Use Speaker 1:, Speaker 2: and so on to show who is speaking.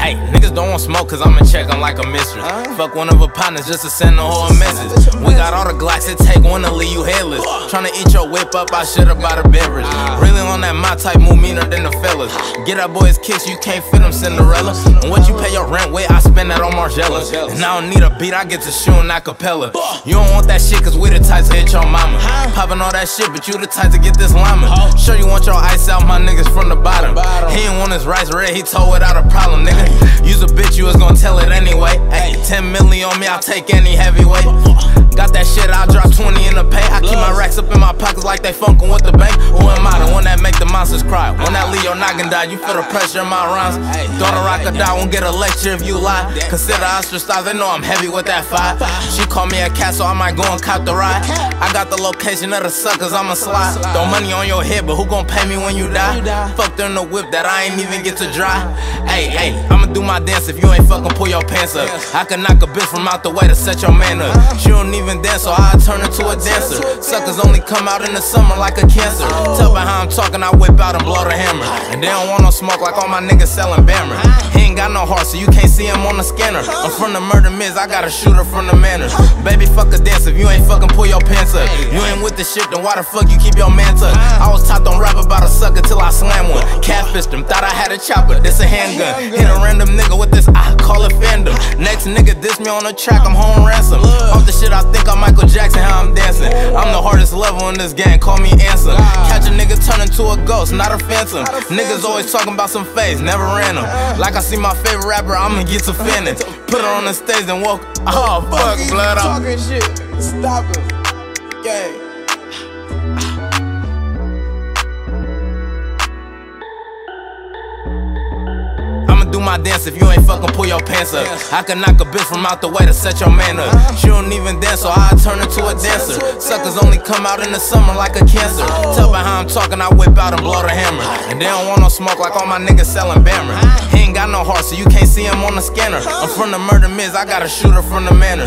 Speaker 1: Hey, niggas don't want smoke cause I'm in check, I'm like a mistress. Fuck one of her partners just to send a whole message. We got all the glocks it take one to leave you headless. Tryna eat your whip up, I should've bought a beverage. Really on that my type, move meaner than the fellas. Get that boys kicks, you can't fit them Cinderella. And what you pay your rent with, I spend that on Margiela. And I don't need a beat, I get to shoot shooting acapella. You don't want that shit cause we the types to hit your mama. Popping all that shit, but you the type to get this llama. Sure you want your ice out, my niggas from the bottom. Want his rice red, he told without a problem, nigga. Use a bitch, you was gonna tell it anyway. Hey, 10 milli on me, I'll take any heavyweight. Got that shit, I'll drop 20 in the pay. I keep my racks up in my pockets like they funkin' with the bank. Who am I, the one that make the monsters cry? When that Leo noggin die, you feel the pressure in my rhymes. Gonna rock or die, won't get a lecture if you lie. Consider ostracized, they know I'm heavy with that fire. She call me a cat, so I might go and cop the ride. I got the location of the suckers, I'ma slide. Throw money on your head, but who gon' pay me when you die? Fucked in the whip that I ain't even get to dry. Hey, hey, I'ma do my dance if you ain't fucking pull your pants up. I can knock a bitch from out the way to set your man up. She don't even dance, so I turn her to a dancer. Suckers only come out in the summer like a cancer. Tell by how I'm talking, I whip out and blow the hammer. And they don't want no smoke like all my niggas selling Bammer. He ain't got no heart, so you can't see him on the scanner. I'm from the murder miz, I got a shooter from the manor. Baby, fuck a dance if you ain't fucking pull your pants up. You ain't with the shit, then why the fuck you keep your man tucked? I was taught don't rap about a sucker till I slam one. Catfished him, thought I had a chopper, this a handgun. Hit a random nigga with this, I call it fandom. Next nigga diss me on the track, I'm home ransom. Off the shit, I think I'm Michael Jackson, how the in this game, call me Ansem. Catch a nigga turn into a ghost, not a phantom. Niggas always talking about some face, never ran them. Uh-huh. Like I see my favorite rapper, I'ma get offended. Put her on the stage and walk. Oh, fuck, blood. I'm
Speaker 2: Talking shit. Stop it. Gang.
Speaker 1: Do my dance if you ain't fucking pull your pants up. I can knock a bitch from out the way to set your man up. She don't even dance, so I turn her to a dancer. Suckers only come out in the summer like a cancer. Tell by how I'm talking, I whip out and blow the hammer. And they don't want no smoke like all my niggas selling Bammer. He ain't got no heart, so you can't see him on the scanner. I'm from the murder miz, I got a shooter from the manor.